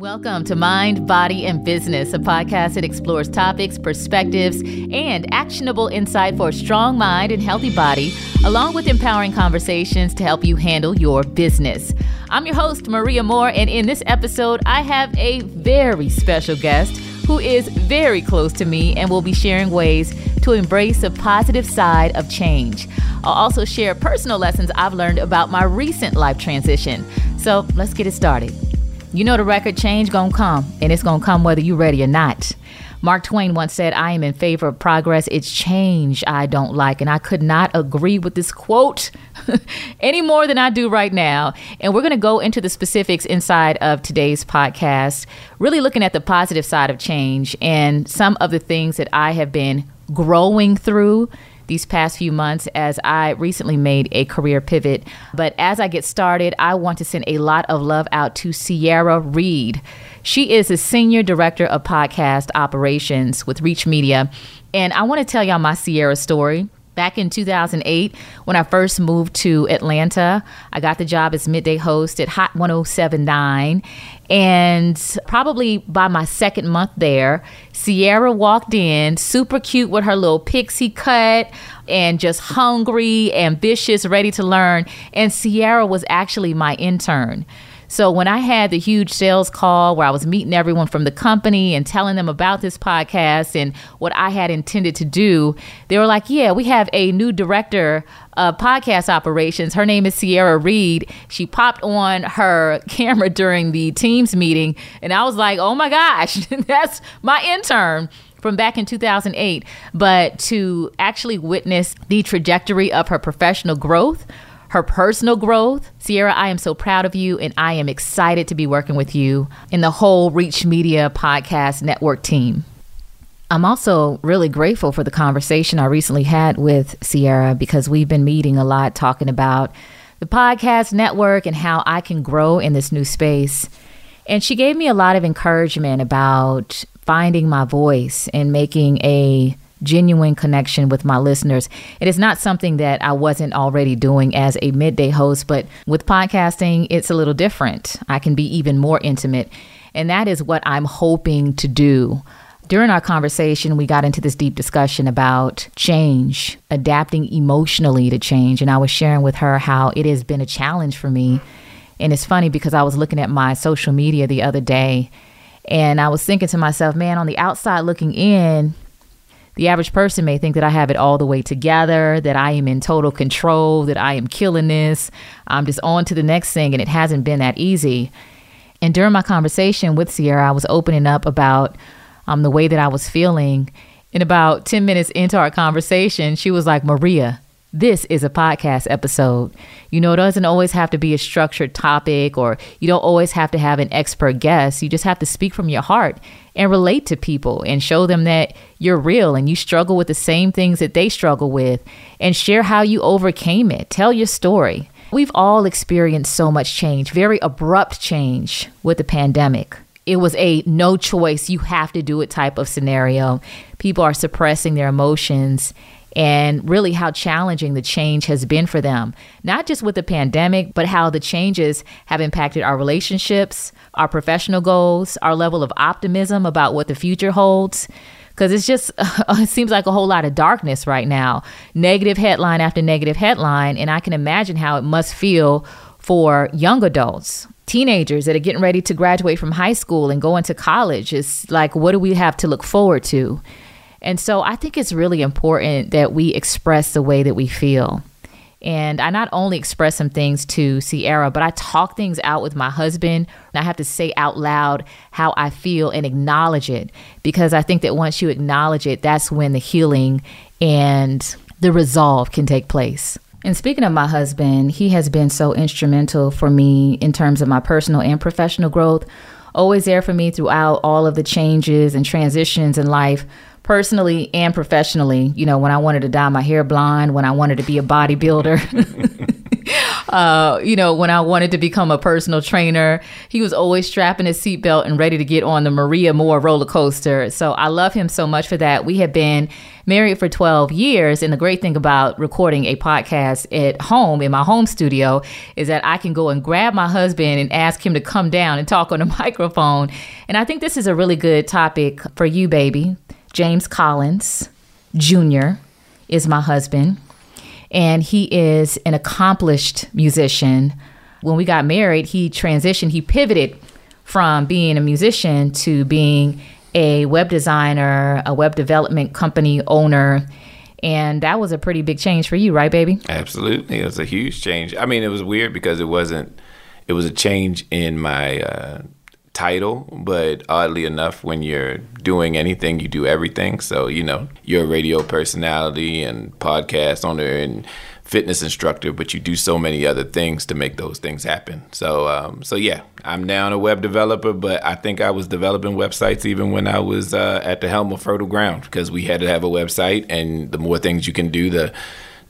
Welcome to Mind, Body, and Business, a podcast that explores topics, perspectives, and actionable insight for a strong mind and healthy body, along with empowering conversations to help you handle your business. I'm your host, Maria Moore, and in this episode, I have a very special guest who is very close to me and will be sharing ways to embrace the positive side of change. I'll also share personal lessons I've learned about my recent life transition. So let's get it started. You know the record change gonna come, and it's gonna come whether you're ready or not. Mark Twain once said, I am in favor of progress. It's change I don't like. And I could not agree with this quote any more than I do right now. And we're going to go into the specifics inside of today's podcast, really looking at the positive side of change and some of the things that I have been growing through these past few months as I recently made a career pivot. But as I get started, I want to send a lot of love out to Sierra Reed. She is the Senior Director of Podcast Operations with Reach Media. And I want to tell y'all my Sierra story. Back in 2008, when I first moved to Atlanta, I got the job as midday host at Hot 1079. And probably by my second month there, Sierra walked in, super cute with her little pixie cut and just hungry, ambitious, ready to learn. And Sierra was actually my intern. So when I had the huge sales call where I was meeting everyone from the company and telling them about this podcast and what I had intended to do, they were like, "Yeah, we have a new director of podcast operations. Her name is Sierra Reed. She popped on her camera during the Teams meeting, and I was like, "Oh my gosh, that's my intern." from back in 2008, but to actually witness the trajectory of her professional growth, her personal growth. Sierra, I am so proud of you and I am excited to be working with you in the whole Reach Media Podcast Network team. I'm also really grateful for the conversation I recently had with Sierra because we've been meeting a lot talking about the podcast network and how I can grow in this new space. And she gave me a lot of encouragement about finding my voice and making a genuine connection with my listeners. It is not something that I wasn't already doing as a midday host, but with podcasting, it's a little different. I can be even more intimate. And that is what I'm hoping to do. During our conversation, we got into this deep discussion about change, adapting emotionally to change. And I was sharing with her how it has been a challenge for me. And it's funny because I was looking at my social media the other day and I was thinking to myself, man, on the outside looking in, the average person may think that I have it all the way together, that I am in total control, that I am killing this. I'm just on to the next thing, and it hasn't been that easy. And during my conversation with Sierra, I was opening up about um, the way that I was feeling. And about 10 minutes into our conversation, she was like, Maria, this is a podcast episode. You know, it doesn't always have to be a structured topic or you don't always have to have an expert guest. You just have to speak from your heart and relate to people and show them that you're real and you struggle with the same things that they struggle with and share how you overcame it. Tell your story. We've all experienced so much change, very abrupt change with the pandemic. It was a no choice, you have to do it type of scenario. People are suppressing their emotions and really how challenging the change has been for them. Not just with the pandemic, but how the changes have impacted our relationships, our professional goals, our level of optimism about what the future holds. Because it's just, it seems like a whole lot of darkness right now. Negative headline after negative headline. And I can imagine how it must feel for young adults teenagers that are getting ready to graduate from high school and go into college. It's like, what do we have to look forward to? And so I think it's really important that we express the way that we feel. And I not only express some things to Sierra, but I talk things out with my husband. I have to say out loud how I feel and acknowledge it because I think that once you acknowledge it, that's when the healing and the resolve can take place. And speaking of my husband, he has been so instrumental for me in terms of my personal and professional growth. Always there for me throughout all of the changes and transitions in life personally and professionally. You know, when I wanted to dye my hair blonde, when I wanted to be a bodybuilder. uh, you know, when I wanted to become a personal trainer, he was always strapping his seatbelt and ready to get on the Maria Moore roller coaster. So I love him so much for that. We have been married for 12 years. And the great thing about recording a podcast at home in my home studio is that I can go and grab my husband and ask him to come down and talk on a microphone. And I think this is a really good topic for you, baby. James Collins Jr. is my husband, and he is an accomplished musician. When we got married, he transitioned, he pivoted from being a musician to being a web designer, a web development company owner. And that was a pretty big change for you, right, baby? Absolutely. It was a huge change. I mean, it was weird because it wasn't, it was a change in my uh, title, but oddly enough, when you're doing anything, you do everything. So, you know, you're a radio personality and podcast owner and fitness instructor, but you do so many other things to make those things happen. So, um, so yeah, I'm now a web developer, but I think I was developing websites even when I was uh, at the helm of Fertile Ground because we had to have a website, and the more things you can do, the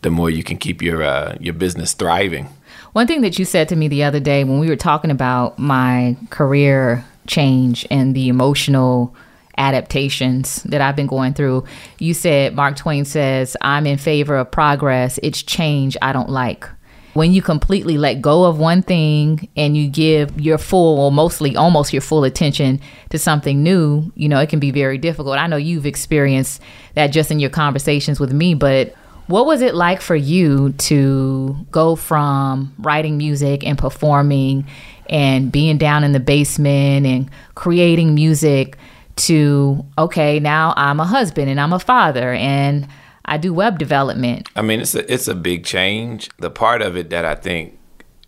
the more you can keep your uh, your business thriving. One thing that you said to me the other day when we were talking about my career change and the emotional adaptations that I've been going through. You said, Mark Twain says, I'm in favor of progress. It's change I don't like. When you completely let go of one thing and you give your full, or mostly almost your full attention to something new, you know, it can be very difficult. I know you've experienced that just in your conversations with me, but what was it like for you to go from writing music and performing and being down in the basement and creating music to okay, now I'm a husband and I'm a father and I do web development. I mean, it's a it's a big change. The part of it that I think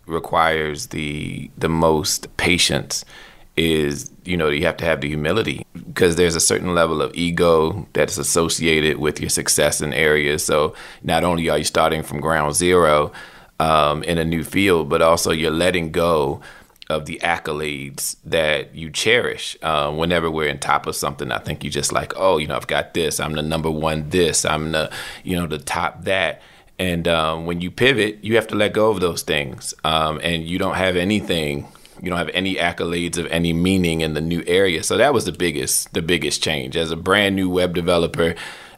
requires the the most patience is you know you have to have the humility because there's a certain level of ego that's associated with your success in areas so not only are you starting from ground zero um, in a new field but also you're letting go of the accolades that you cherish. Uh, whenever we're in top of something, I think you just like, oh, you know, I've got this. I'm the number one. This. I'm the, you know, the top that. And um, when you pivot, you have to let go of those things, um, and you don't have anything. You don't have any accolades of any meaning in the new area. So that was the biggest, the biggest change. As a brand new web developer,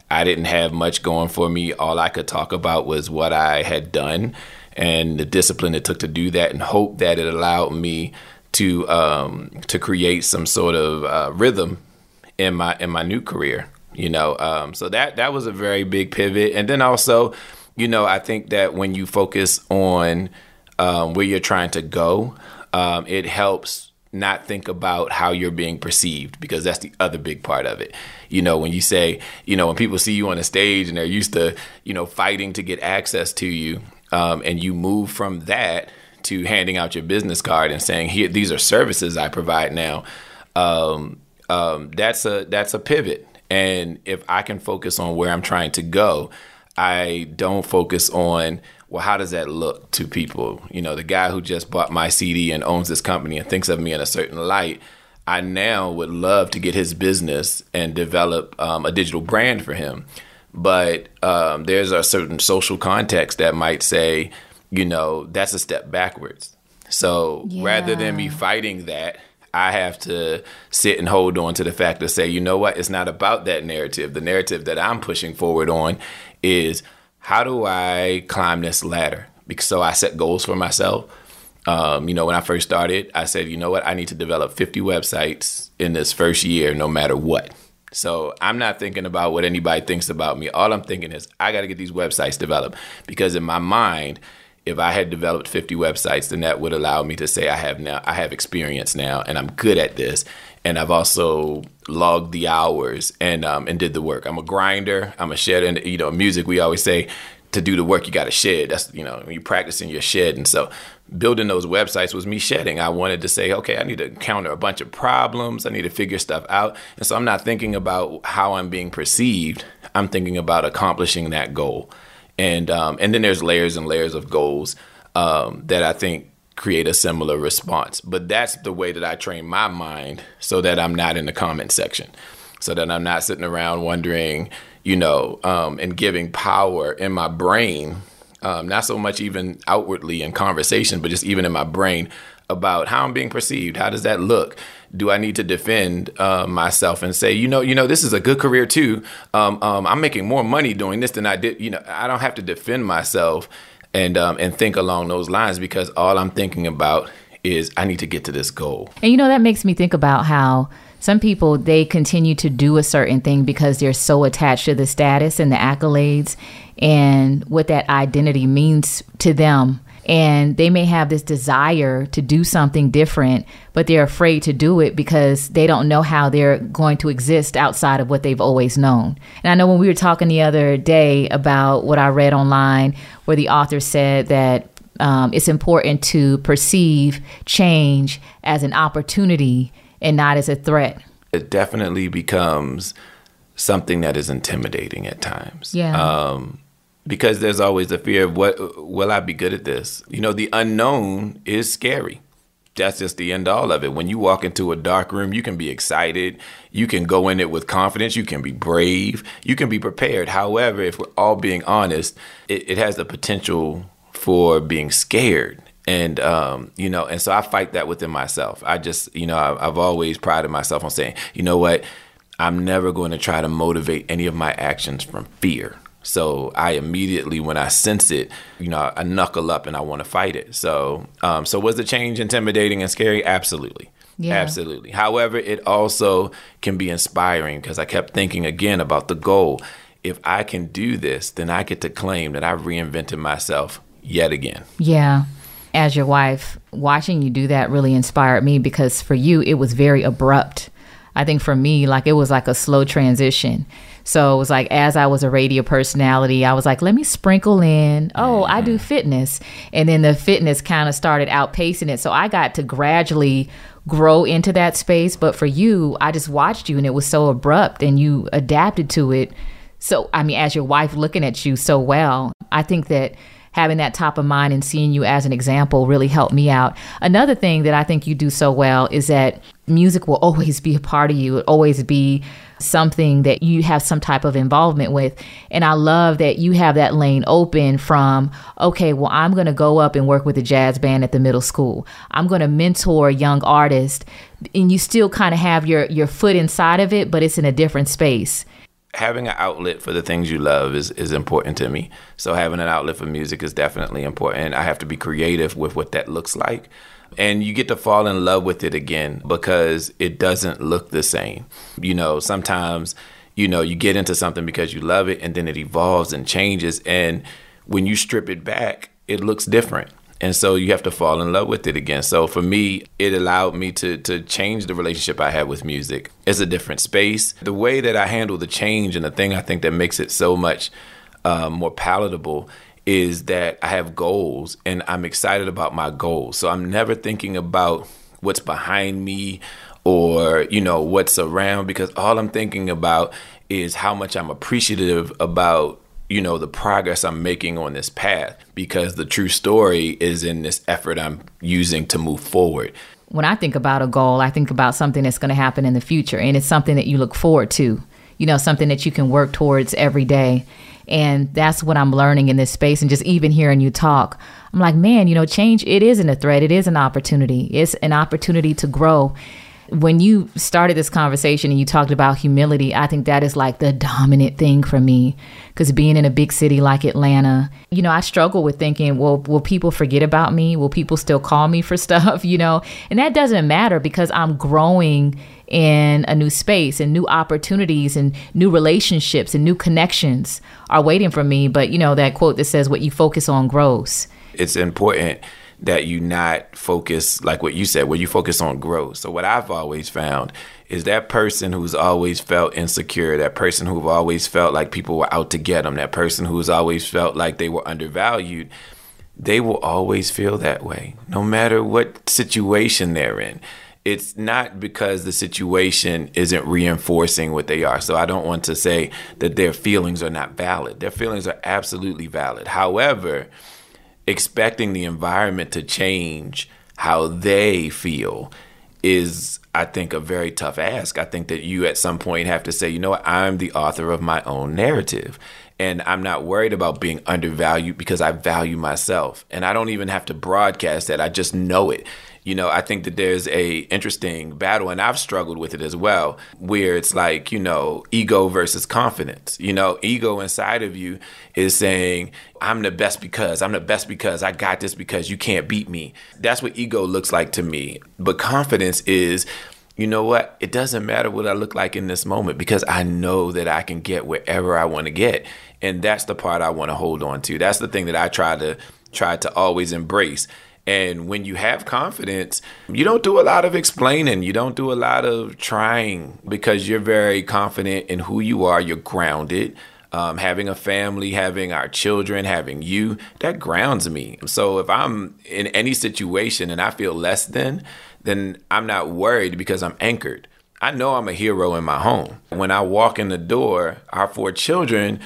I didn't have much going for me. All I could talk about was what I had done and the discipline it took to do that, and hope that it allowed me to um, to create some sort of uh, rhythm in my in my new career. You know, um, so that that was a very big pivot, and then also, you know, I think that when you focus on um, where you're trying to go, um, it helps not think about how you're being perceived because that's the other big part of it. You know, when you say, you know, when people see you on a stage and they're used to, you know, fighting to get access to you, um, and you move from that to handing out your business card and saying, "Here, these are services I provide now." Um, um, that's a that's a pivot, and if I can focus on where I'm trying to go, I don't focus on well, how does that look to people? You know, the guy who just bought my CD and owns this company and thinks of me in a certain light. I now would love to get his business and develop um, a digital brand for him but um, there's a certain social context that might say, you know, that's a step backwards. So yeah. rather than me fighting that, I have to sit and hold on to the fact to say, you know what, it's not about that narrative. The narrative that I'm pushing forward on is how do I climb this ladder? Because so I set goals for myself. Um, you know, when I first started, I said, you know what, I need to develop 50 websites in this first year, no matter what. So I'm not thinking about what anybody thinks about me. All I'm thinking is I got to get these websites developed because in my mind, if I had developed 50 websites, then that would allow me to say I have now I have experience now and I'm good at this. And I've also logged the hours and um, and did the work. I'm a grinder. I'm a shed. And you know, music we always say to do the work you got to shed. That's you know you practice in your shed. And so building those websites was me shedding. I wanted to say, okay, I need to counter a bunch of problems. I need to figure stuff out. And so I'm not thinking about how I'm being perceived. I'm thinking about accomplishing that goal. And um, and then there's layers and layers of goals um, that I think create a similar response. But that's the way that I train my mind so that I'm not in the comment section. So that I'm not sitting around wondering, you know, um, and giving power in my brain um, not so much even outwardly in conversation, but just even in my brain about how I'm being perceived. How does that look? Do I need to defend uh, myself and say, you know, you know, this is a good career too. Um, um, I'm making more money doing this than I did. You know, I don't have to defend myself and um, and think along those lines because all I'm thinking about is I need to get to this goal. And you know, that makes me think about how some people they continue to do a certain thing because they're so attached to the status and the accolades and what that identity means to them and they may have this desire to do something different, but they're afraid to do it because they don't know how they're going to exist outside of what they've always known. And I know when we were talking the other day about what I read online, where the author said that um, it's important to perceive change as an opportunity and not as a threat. It definitely becomes something that is intimidating at times. Yeah. Um, because there's always the fear of what will I be good at this? You know, the unknown is scary. That's just the end all of it. When you walk into a dark room, you can be excited. You can go in it with confidence. You can be brave. You can be prepared. However, if we're all being honest, it, it has the potential for being scared. And, um, you know, and so I fight that within myself. I just, you know, I, I've always prided myself on saying, you know what? I'm never going to try to motivate any of my actions from fear. So I immediately, when I sense it, you know, I knuckle up and I want to fight it. So, um, so was the change intimidating and scary? Absolutely. Yeah. Absolutely. However, it also can be inspiring because I kept thinking again about the goal. If I can do this, then I get to claim that I've reinvented myself yet again. Yeah. As your wife, watching you do that really inspired me because for you, it was very abrupt. I think for me, like it was like a slow transition so it was like, as I was a radio personality, I was like, let me sprinkle in, oh, I do fitness. And then the fitness kind of started outpacing it. So I got to gradually grow into that space. But for you, I just watched you and it was so abrupt and you adapted to it. So, I mean, as your wife looking at you so well, I think that having that top of mind and seeing you as an example really helped me out. Another thing that I think you do so well is that music will always be a part of you, it always be something that you have some type of involvement with. And I love that you have that lane open from, okay, well, I'm going to go up and work with a jazz band at the middle school. I'm going to mentor young artist. And you still kind of have your, your foot inside of it, but it's in a different space having an outlet for the things you love is, is important to me. So having an outlet for music is definitely important. I have to be creative with what that looks like and you get to fall in love with it again because it doesn't look the same. You know, sometimes, you know, you get into something because you love it and then it evolves and changes. And when you strip it back, it looks different. And so you have to fall in love with it again. So for me, it allowed me to to change the relationship I had with music. It's a different space. The way that I handle the change and the thing I think that makes it so much uh, more palatable is that I have goals and I'm excited about my goals. So I'm never thinking about what's behind me or, you know, what's around because all I'm thinking about is how much I'm appreciative about you know the progress I'm making on this path because the true story is in this effort I'm using to move forward. When I think about a goal, I think about something that's going to happen in the future and it's something that you look forward to. You know, something that you can work towards every day. And that's what I'm learning in this space. And just even hearing you talk, I'm like, man, you know, change, it isn't a threat, it is an opportunity. It's an opportunity to grow. When you started this conversation and you talked about humility, I think that is like the dominant thing for me. Because being in a big city like Atlanta, you know, I struggle with thinking, well, will people forget about me? Will people still call me for stuff? You know, and that doesn't matter because I'm growing in a new space and new opportunities and new relationships and new connections are waiting for me. But you know, that quote that says, What you focus on grows. It's important that you not focus like what you said where you focus on growth so what i've always found is that person who's always felt insecure that person who've always felt like people were out to get them that person who's always felt like they were undervalued they will always feel that way no matter what situation they're in it's not because the situation isn't reinforcing what they are. So I don't want to say that their feelings are not valid. Their feelings are absolutely valid. However, expecting the environment to change how they feel is I think a very tough ask. I think that you at some point have to say, you know what, I'm the author of my own narrative. And I'm not worried about being undervalued because I value myself. And I don't even have to broadcast that. I just know it you know i think that there's a interesting battle and i've struggled with it as well where it's like you know ego versus confidence you know ego inside of you is saying i'm the best because i'm the best because i got this because you can't beat me that's what ego looks like to me but confidence is you know what? It doesn't matter what I look like in this moment because I know that I can get wherever I want to get. And that's the part I want to hold on to. That's the thing that I try to try to always embrace. And when you have confidence, you don't do a lot of explaining. You don't do a lot of trying because you're very confident in who you are. You're grounded. Um, having a family, having our children, having you, that grounds me. So if I'm in any situation and I feel less than, then I'm not worried because I'm anchored. I know I'm a hero in my home. When I walk in the door, our four children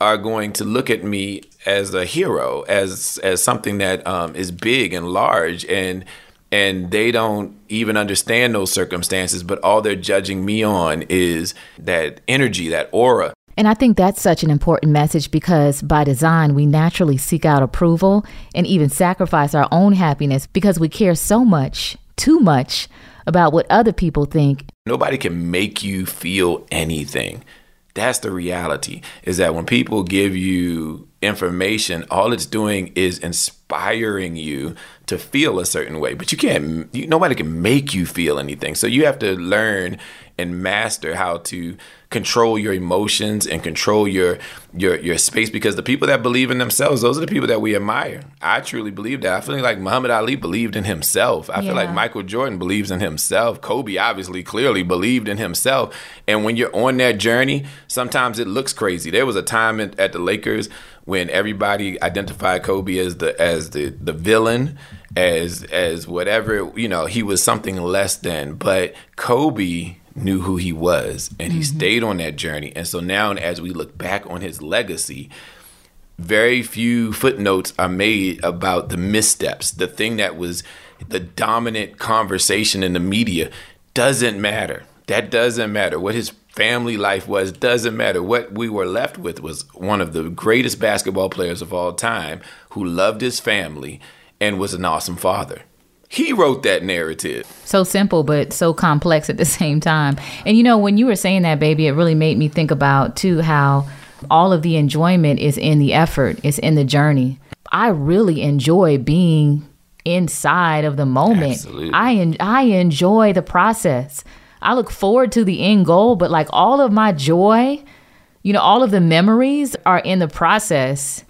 are going to look at me as a hero, as as something that um, is big and large, and and they don't even understand those circumstances. But all they're judging me on is that energy, that aura. And I think that's such an important message because by design, we naturally seek out approval and even sacrifice our own happiness because we care so much, too much, about what other people think. Nobody can make you feel anything. That's the reality is that when people give you information, all it's doing is inspiring you to feel a certain way. But you can't, you, nobody can make you feel anything. So you have to learn and master how to control your emotions and control your your your space because the people that believe in themselves those are the people that we admire. I truly believe that. I feel like muhammad ali believed in himself. I yeah. feel like michael jordan believes in himself. Kobe obviously clearly believed in himself. And when you're on that journey sometimes it looks crazy. There was a time at, at the lakers when everybody identified kobe as the as the the villain as as whatever you know he was something less than. But kobe knew who he was and he mm-hmm. stayed on that journey. And so now, as we look back on his legacy, very few footnotes are made about the missteps, the thing that was the dominant conversation in the media doesn't matter. That doesn't matter. What his family life was doesn't matter. What we were left with was one of the greatest basketball players of all time who loved his family and was an awesome father. He wrote that narrative. So simple, but so complex at the same time. And you know, when you were saying that, baby, it really made me think about too how all of the enjoyment is in the effort, it's in the journey. I really enjoy being inside of the moment. Absolutely. I en- I enjoy the process. I look forward to the end goal, but like all of my joy, you know, all of the memories are in the process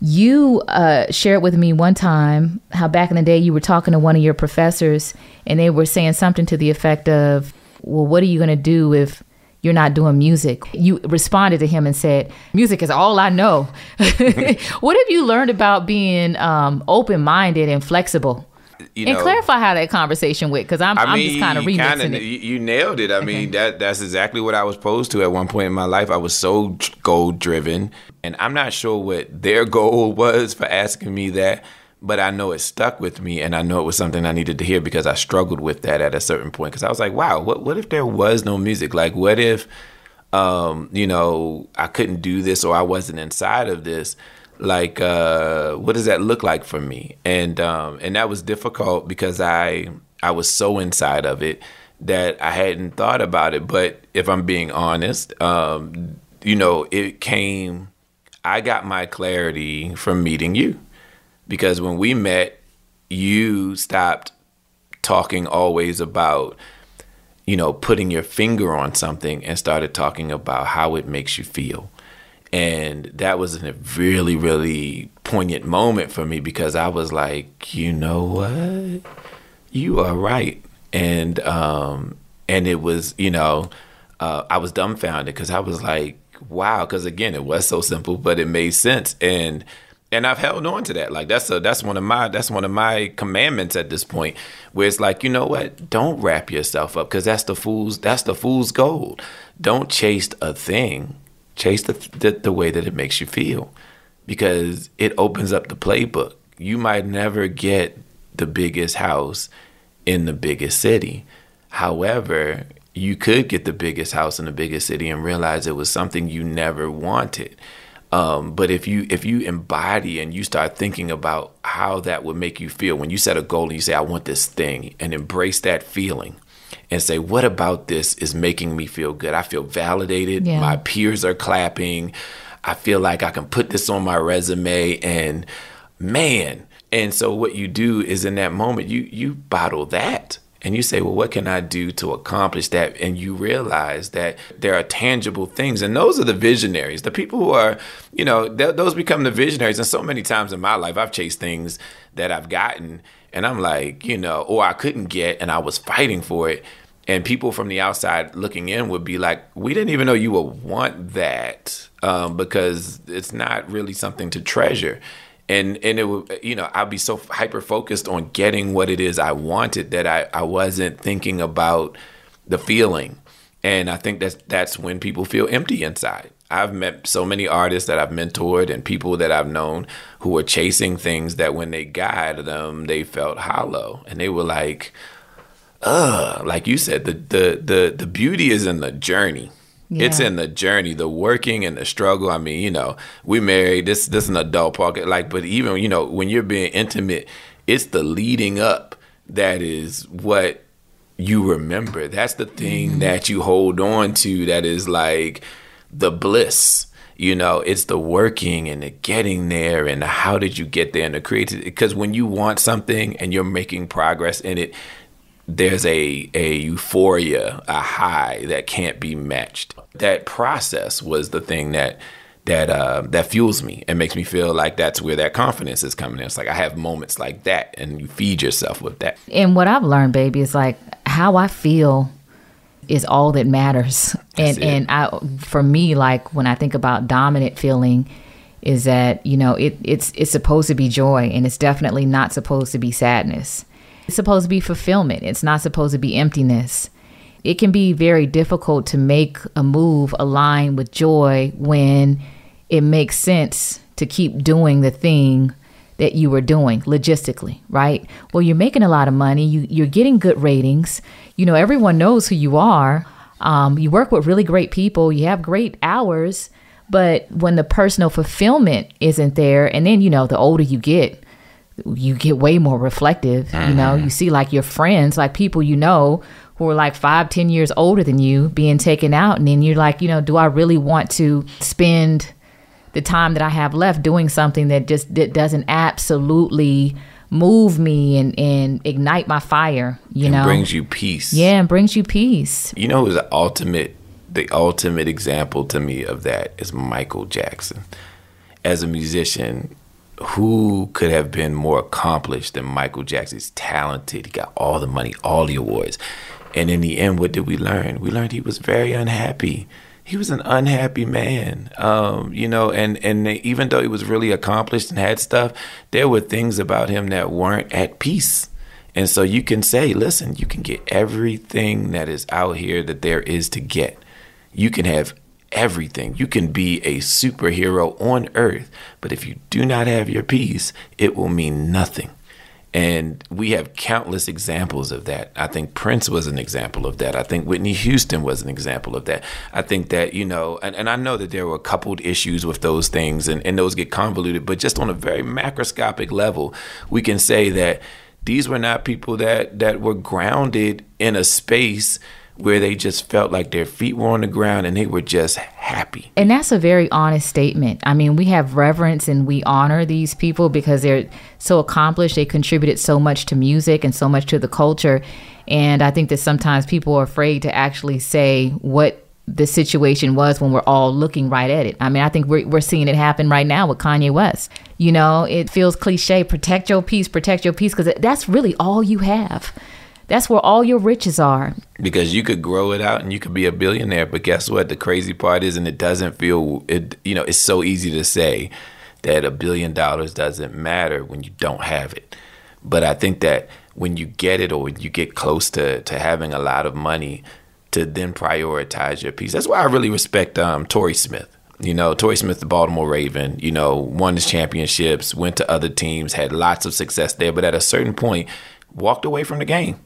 you uh, shared with me one time how back in the day you were talking to one of your professors and they were saying something to the effect of, Well, what are you going to do if you're not doing music? You responded to him and said, Music is all I know. what have you learned about being um, open minded and flexible? You and clarify how that conversation went, because I'm, I am just kind of remixing kinda, it. You nailed it. I okay. mean, that that's exactly what I was posed to at one point in my life. I was so goal driven, and I'm not sure what their goal was for asking me that, but I know it stuck with me, and I know it was something I needed to hear because I struggled with that at a certain point. Because I was like, wow, what what if there was no music? Like, what if, um, you know, I couldn't do this or I wasn't inside of this? Like uh, what does that look like for me? And um, and that was difficult because i i was so inside of it that i hadn't thought about it. But if i'm being honest um, you know it came i got my clarity from meeting you. Because when we met you stopped talking always about you know putting your finger on something and started talking about how it makes you feel and that was a really, really poignant moment for me because I was like, you know what? You are right. And um and it was, you know, uh, I was dumbfounded because I was like, wow, because again, it was so simple, but it made sense. And and I've held on to that. Like that's a that's one of my that's one of my commandments at this point, where it's like, you know what? Don't wrap yourself up because that's the fool's that's the fool's gold. Don't chase a thing chase the, the, the way that it makes you feel because it opens up the playbook. You might never get the biggest house in the biggest city, However, you could get the biggest house in the biggest city and realize it was something you never wanted. Um, but if you if you embody and you start thinking about how that would make you feel when you set a goal and you say I want this thing and embrace that feeling and say what about this is making me feel good. I feel validated. Yeah. My peers are clapping. I feel like I can put this on my resume and man. And so what you do is in that moment you you bottle that and you say, well, what can I do to accomplish that? And you realize that there are tangible things. And those are the visionaries, the people who are, you know, th- those become the visionaries. And so many times in my life, I've chased things that I've gotten and I'm like, you know, or I couldn't get and I was fighting for it. And people from the outside looking in would be like, we didn't even know you would want that um, because it's not really something to treasure and and it would you know I'd be so hyper focused on getting what it is I wanted that I I wasn't thinking about the feeling, and I think that's that's when people feel empty inside. I've met so many artists that I've mentored and people that I've known who were chasing things that when they got them they felt hollow and they were like, "Ugh!" Like you said, the the the the beauty is in the journey yeah. It's in the journey, the working and the struggle. I mean, you know, we married. This this is an adult pocket. Like, but even you know, when you're being intimate, it's the leading up that is what you remember. That's the thing mm-hmm. that you hold on to. That is like the bliss. You know, it's the working and the getting there and the how did you get there and the creative Because when you want something and you're making progress in it, there's a a euphoria, a high that can't be matched. That process was the thing that that uh, that fuels me and makes me feel like that's where that confidence is coming in. It's like I have moments like that, and you feed yourself with that. And what I've learned, baby, is like how I feel is all that matters. That's and it. and I, for me, like when I think about dominant feeling, is that you know it it's it's supposed to be joy, and it's definitely not supposed to be sadness. It's supposed to be fulfillment, it's not supposed to be emptiness. It can be very difficult to make a move align with joy when it makes sense to keep doing the thing that you were doing logistically, right? Well, you're making a lot of money, you, you're getting good ratings, you know, everyone knows who you are. Um, you work with really great people, you have great hours, but when the personal fulfillment isn't there, and then, you know, the older you get, you get way more reflective. Mm-hmm. You know, you see like your friends, like people you know who are like five, ten years older than you being taken out. And then you're like, you know, do I really want to spend the time that I have left doing something that just that doesn't absolutely move me and, and ignite my fire, you and know? brings you peace. Yeah, and brings you peace. You know, who's the ultimate the ultimate example to me of that is Michael Jackson. As a musician, who could have been more accomplished than Michael Jackson? He's talented. He got all the money, all the awards. And in the end, what did we learn? We learned he was very unhappy. He was an unhappy man, um, you know. And and even though he was really accomplished and had stuff, there were things about him that weren't at peace. And so you can say, listen, you can get everything that is out here that there is to get. You can have everything. You can be a superhero on earth, but if you do not have your peace, it will mean nothing. And we have countless examples of that. I think Prince was an example of that. I think Whitney Houston was an example of that. I think that, you know, and, and I know that there were coupled issues with those things and, and those get convoluted, but just on a very macroscopic level, we can say that these were not people that, that were grounded in a space where they just felt like their feet were on the ground and they were just happy. And that's a very honest statement. I mean, we have reverence and we honor these people because they're so accomplished. They contributed so much to music and so much to the culture. And I think that sometimes people are afraid to actually say what the situation was when we're all looking right at it. I mean, I think we're, we're seeing it happen right now with Kanye West. You know, it feels cliche protect your peace, protect your peace, because that's really all you have. That's where all your riches are. Because you could grow it out and you could be a billionaire, but guess what? The crazy part is, and it doesn't feel it. You know, it's so easy to say that a billion dollars doesn't matter when you don't have it. But I think that when you get it or when you get close to to having a lot of money, to then prioritize your peace. That's why I really respect um, Torrey Smith. You know, Torrey Smith, the Baltimore Raven, you know, won his championships, went to other teams, had lots of success there, but at a certain point, walked away from the game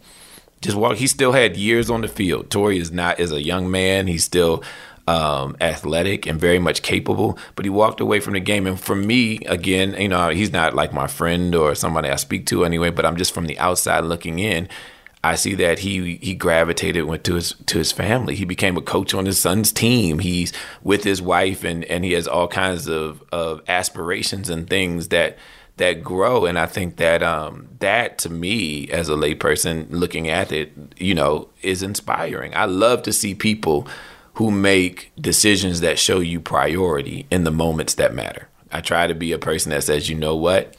Just walk. He still had years on the field. Torrey is not as a young man. He's still um, athletic and very much capable, but he walked away from the game. And for me, again, you know, he's not like my friend or somebody I speak to anyway, but I'm just from the outside looking in. I see that he he gravitated went to his to his family. He became a coach on his son's team. He's with his wife and and he has all kinds of of aspirations and things that that grow and I think that um that to me as a layperson looking at it, you know, is inspiring. I love to see people who make decisions that show you priority in the moments that matter. I try to be a person that says, "You know what?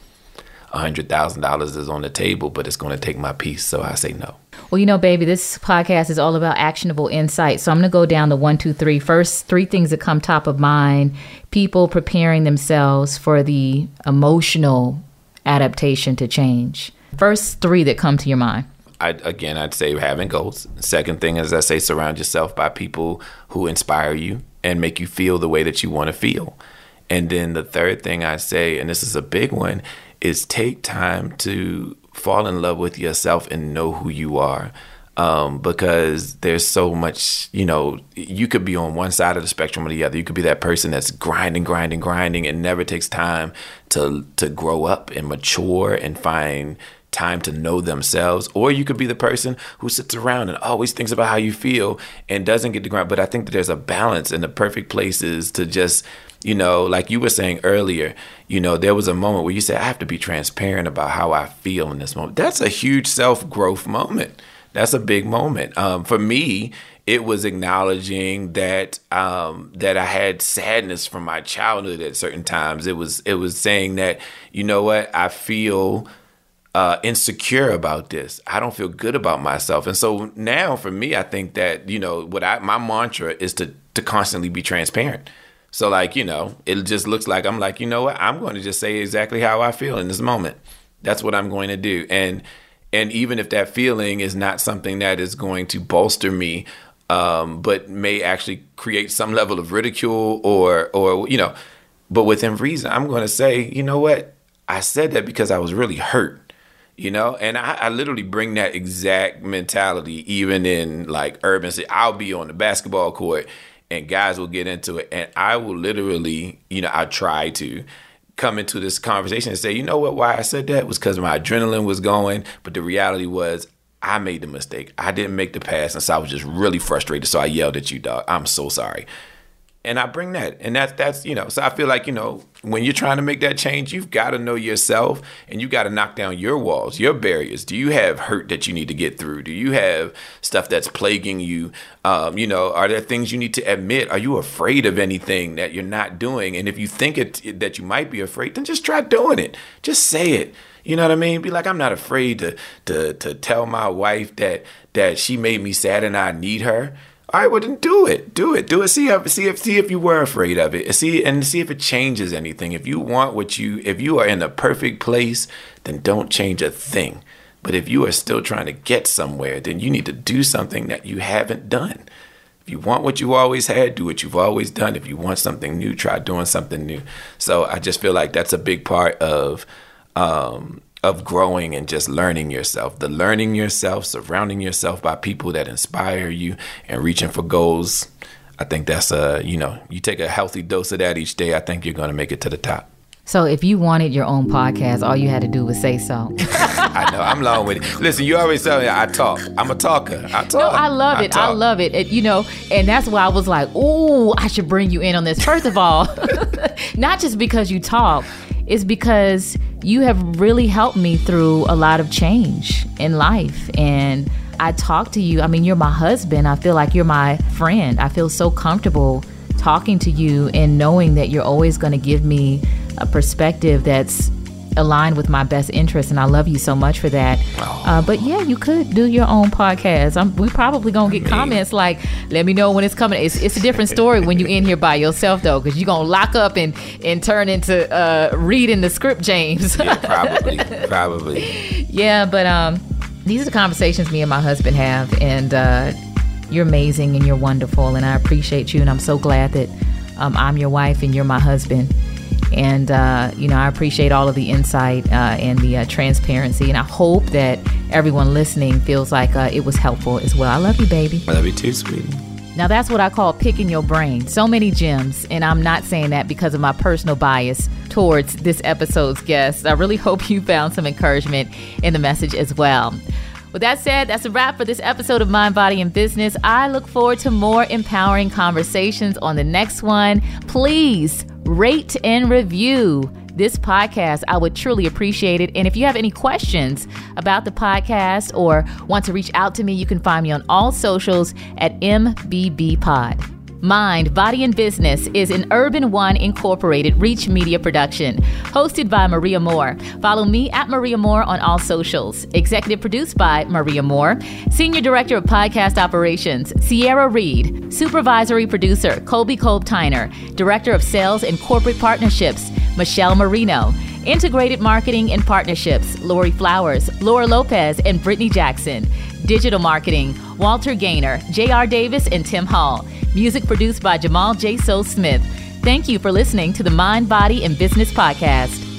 $100,000 is on the table, but it's going to take my peace. So I say no. Well, you know, baby, this podcast is all about actionable insight. So I'm going to go down the one, two, three. First, three things that come top of mind people preparing themselves for the emotional adaptation to change. First, three that come to your mind. I, again, I'd say having goals. Second thing is, I say, surround yourself by people who inspire you and make you feel the way that you want to feel. And then the third thing I say, and this is a big one, is take time to fall in love with yourself and know who you are. Um, because there's so much, you know, you could be on one side of the spectrum or the other. You could be that person that's grinding, grinding, grinding, and never takes time to to grow up and mature and find time to know themselves. Or you could be the person who sits around and always thinks about how you feel and doesn't get to grind. But I think that there's a balance, and the perfect place is to just you know, like you were saying earlier, you know, there was a moment where you said, I have to be transparent about how I feel in this moment. That's a huge self growth moment. That's a big moment. Um, for me, it was acknowledging that um, that I had sadness from my childhood at certain times. It was it was saying that you know what I feel uh, insecure about this. I don't feel good about myself, and so now for me, I think that you know what I my mantra is to to constantly be transparent. So like, you know, it just looks like I'm like, you know what? I'm going to just say exactly how I feel in this moment. That's what I'm going to do. And and even if that feeling is not something that is going to bolster me um, but may actually create some level of ridicule or or you know, but within reason, I'm going to say, you know what? I said that because I was really hurt, you know, and I, I literally bring that exact mentality even in like urban. City. I'll be on the basketball court and guys will get into it. And i will literally you know i try to come into this conversation and say you know what? Why i said that was because my adrenaline was going. But the reality was i made the mistake. I didn't make the pass and so i was just really frustrated. So i yelled at you dog. I'm so sorry and I bring that, and that's that's you know. So I feel like you know when you're trying to make that change, you've got to know yourself, and you got to knock down your walls, your barriers. Do you have hurt that you need to get through? Do you have stuff that's plaguing you? Um, you know, are there things you need to admit? Are you afraid of anything that you're not doing? And if you think it that you might be afraid, then just try doing it. Just say it. You know what I mean? Be like, I'm not afraid to to to tell my wife that that she made me sad and I need her well then do it. Do it. Do it. See if see if see if you were afraid of it. See and see if it changes anything. If you want what you if you are in the perfect place, then don't change a thing. But if you are still trying to get somewhere, then you need to do something that you haven't done. If you want what you always had, do what you've always done. If you want something new, try doing something new. So I just feel like that's a big part of um, of growing and just learning yourself. The learning yourself, surrounding yourself by people that inspire you and reaching for goals. I think that's a, you know, you take a healthy dose of that each day, I think you're going to make it to the top. So if you wanted your own podcast, all you had to do was say so. I know. I'm long with it. Listen, you always tell me I talk. I'm a talker. I talk. No, I love it. I, I love it. it. You know, and that's why I was like, "Oh, I should bring you in on this." First of all, not just because you talk, it's because you have really helped me through a lot of change in life. And I talk to you. I mean, you're my husband. I feel like you're my friend. I feel so comfortable talking to you and knowing that you're always going to give me a perspective that's aligned with my best interests, and I love you so much for that. Oh. Uh, but yeah, you could do your own podcast. I'm, we probably gonna get comments like, "Let me know when it's coming." It's, it's a different story when you in here by yourself though, because you're gonna lock up and and turn into uh, reading the script, James. yeah, probably, probably. Yeah, but um, these are the conversations me and my husband have, and uh, you're amazing and you're wonderful, and I appreciate you, and I'm so glad that um, I'm your wife and you're my husband And, uh, you know, I appreciate all of the insight uh, and the uh, transparency. And I hope that everyone listening feels like uh, it was helpful as well. I love you, baby. I love you too, sweetie. Now, that's what I call picking your brain. So many gems, and I'm not saying that because of my personal bias towards this episode's guest. I really hope you found some encouragement in the message as well. With that said, that's a wrap for this episode of Mind, Body, and Business. I look forward to more empowering conversations on the next one. Please rate and review this podcast. I would truly appreciate it. And if you have any questions about the podcast or want to reach out to me, you can find me on all socials at MBB Pod. Mind, Body, and Business is an Urban One Incorporated Reach Media production, hosted by Maria Moore. Follow me at Maria Moore on all socials. Executive produced by Maria Moore. Senior Director of Podcast Operations, Sierra Reed. Supervisory Producer, Colby Kolb. Director of Sales and Corporate Partnerships, Michelle Marino. Integrated Marketing and Partnerships, Lori Flowers, Laura Lopez, and Brittany Jackson. Digital Marketing, Walter Gaynor, J.R. Davis, and Tim Hall. Music produced by Jamal J. So Smith. Thank you for listening to the Mind, Body, and Business Podcast.